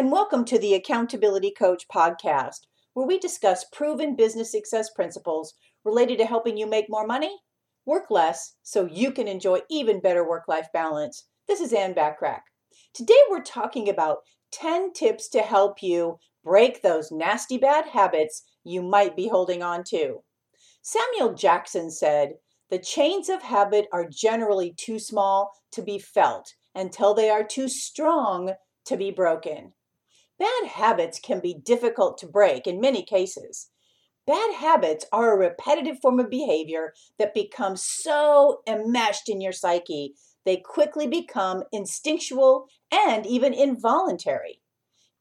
and welcome to the Accountability Coach podcast, where we discuss proven business success principles related to helping you make more money, work less, so you can enjoy even better work life balance. This is Ann Bachrach. Today, we're talking about 10 tips to help you break those nasty bad habits you might be holding on to. Samuel Jackson said, The chains of habit are generally too small to be felt until they are too strong to be broken. Bad habits can be difficult to break in many cases. Bad habits are a repetitive form of behavior that becomes so enmeshed in your psyche, they quickly become instinctual and even involuntary.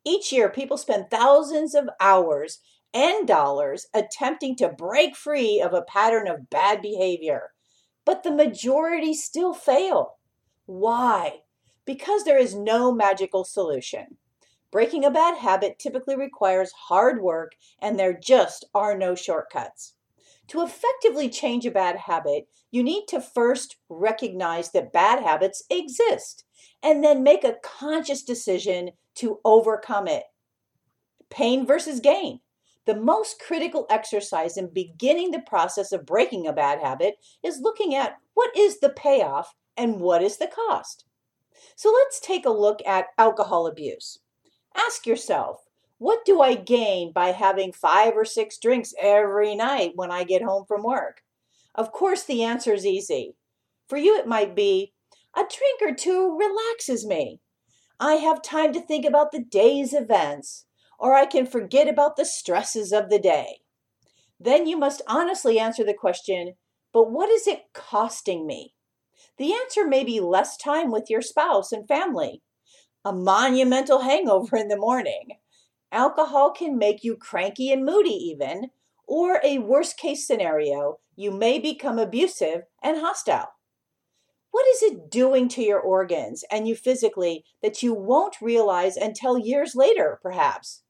Each year, people spend thousands of hours and dollars attempting to break free of a pattern of bad behavior, but the majority still fail. Why? Because there is no magical solution. Breaking a bad habit typically requires hard work, and there just are no shortcuts. To effectively change a bad habit, you need to first recognize that bad habits exist and then make a conscious decision to overcome it. Pain versus gain. The most critical exercise in beginning the process of breaking a bad habit is looking at what is the payoff and what is the cost. So let's take a look at alcohol abuse. Ask yourself, what do I gain by having five or six drinks every night when I get home from work? Of course, the answer is easy. For you, it might be a drink or two relaxes me. I have time to think about the day's events, or I can forget about the stresses of the day. Then you must honestly answer the question but what is it costing me? The answer may be less time with your spouse and family, a monumental hangover in the morning. Alcohol can make you cranky and moody, even, or a worst case scenario, you may become abusive and hostile. What is it doing to your organs and you physically that you won't realize until years later, perhaps?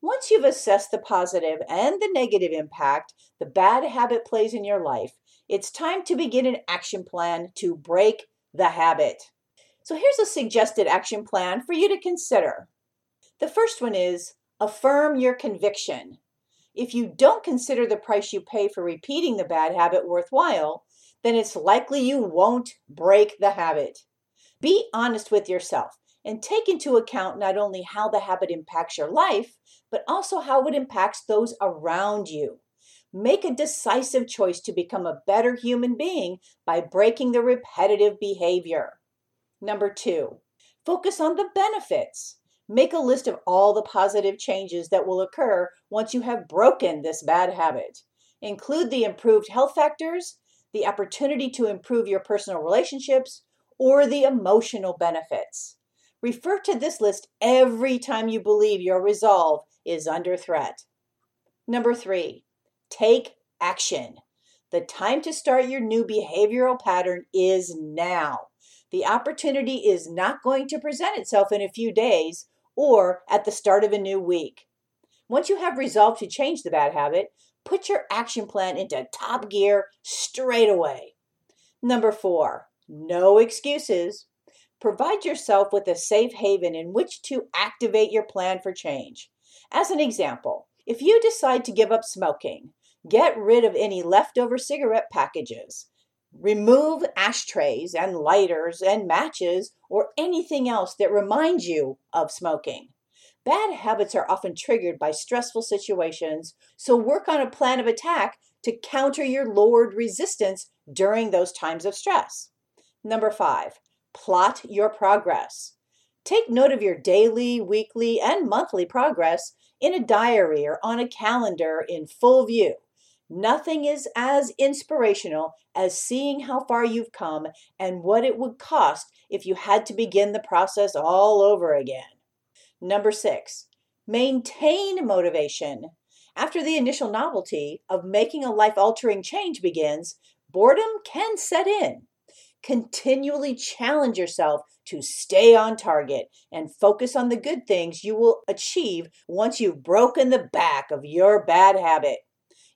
Once you've assessed the positive and the negative impact the bad habit plays in your life, it's time to begin an action plan to break the habit. So here's a suggested action plan for you to consider. The first one is affirm your conviction. If you don't consider the price you pay for repeating the bad habit worthwhile, then it's likely you won't break the habit. Be honest with yourself and take into account not only how the habit impacts your life, but also how it impacts those around you. Make a decisive choice to become a better human being by breaking the repetitive behavior. Number two, focus on the benefits. Make a list of all the positive changes that will occur once you have broken this bad habit. Include the improved health factors, the opportunity to improve your personal relationships, or the emotional benefits. Refer to this list every time you believe your resolve is under threat. Number three, take action. The time to start your new behavioral pattern is now. The opportunity is not going to present itself in a few days or at the start of a new week. Once you have resolved to change the bad habit, put your action plan into top gear straight away. Number four, no excuses. Provide yourself with a safe haven in which to activate your plan for change. As an example, if you decide to give up smoking, get rid of any leftover cigarette packages. Remove ashtrays and lighters and matches or anything else that reminds you of smoking. Bad habits are often triggered by stressful situations, so work on a plan of attack to counter your lowered resistance during those times of stress. Number five, plot your progress. Take note of your daily, weekly, and monthly progress in a diary or on a calendar in full view. Nothing is as inspirational as seeing how far you've come and what it would cost if you had to begin the process all over again. Number six, maintain motivation. After the initial novelty of making a life altering change begins, boredom can set in. Continually challenge yourself to stay on target and focus on the good things you will achieve once you've broken the back of your bad habit.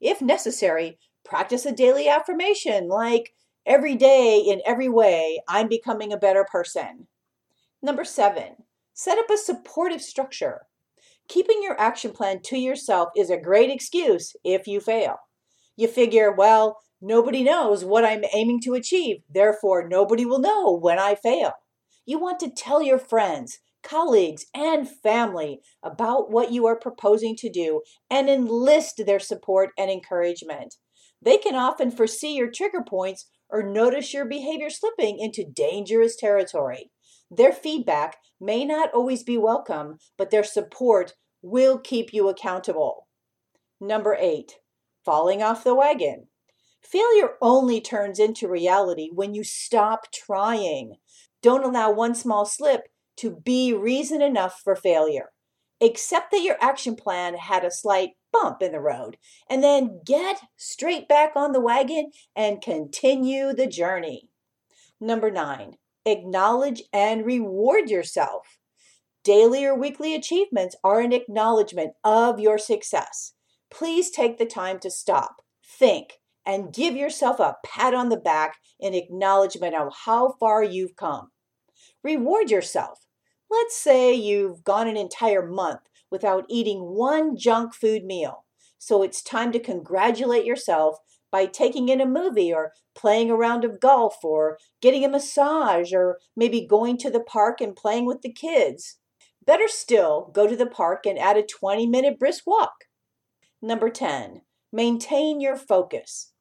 If necessary, practice a daily affirmation like, every day in every way, I'm becoming a better person. Number seven, Set up a supportive structure. Keeping your action plan to yourself is a great excuse if you fail. You figure, well, nobody knows what I'm aiming to achieve, therefore, nobody will know when I fail. You want to tell your friends, colleagues, and family about what you are proposing to do and enlist their support and encouragement. They can often foresee your trigger points or notice your behavior slipping into dangerous territory. Their feedback may not always be welcome, but their support will keep you accountable. Number eight, falling off the wagon. Failure only turns into reality when you stop trying. Don't allow one small slip to be reason enough for failure. Accept that your action plan had a slight bump in the road and then get straight back on the wagon and continue the journey. Number nine, acknowledge and reward yourself. Daily or weekly achievements are an acknowledgement of your success. Please take the time to stop, think, and give yourself a pat on the back in acknowledgement of how far you've come. Reward yourself. Let's say you've gone an entire month without eating one junk food meal. So it's time to congratulate yourself by taking in a movie or playing a round of golf or getting a massage or maybe going to the park and playing with the kids. Better still, go to the park and add a 20 minute brisk walk. Number 10, maintain your focus.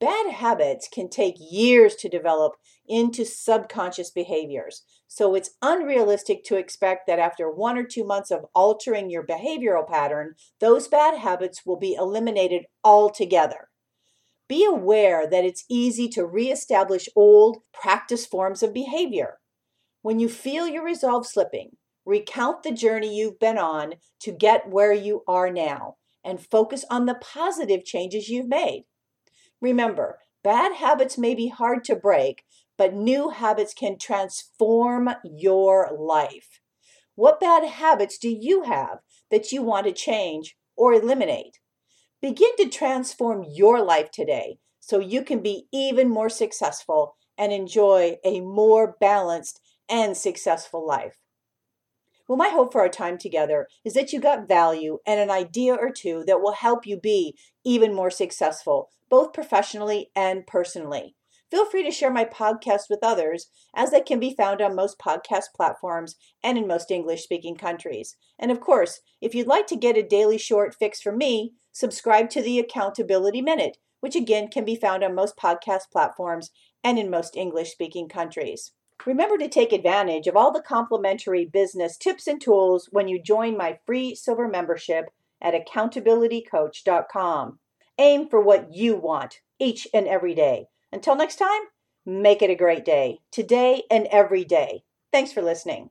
Bad habits can take years to develop into subconscious behaviors. So it's unrealistic to expect that after one or two months of altering your behavioral pattern, those bad habits will be eliminated altogether. Be aware that it's easy to reestablish old practice forms of behavior. When you feel your resolve slipping, recount the journey you've been on to get where you are now and focus on the positive changes you've made. Remember, bad habits may be hard to break, but new habits can transform your life. What bad habits do you have that you want to change or eliminate? Begin to transform your life today so you can be even more successful and enjoy a more balanced and successful life. Well, my hope for our time together is that you got value and an idea or two that will help you be even more successful, both professionally and personally. Feel free to share my podcast with others, as they can be found on most podcast platforms and in most English speaking countries. And of course, if you'd like to get a daily short fix from me, subscribe to the Accountability Minute, which again can be found on most podcast platforms and in most English speaking countries. Remember to take advantage of all the complimentary business tips and tools when you join my free silver membership at accountabilitycoach.com. Aim for what you want each and every day until next time, make it a great day, today and every day. Thanks for listening.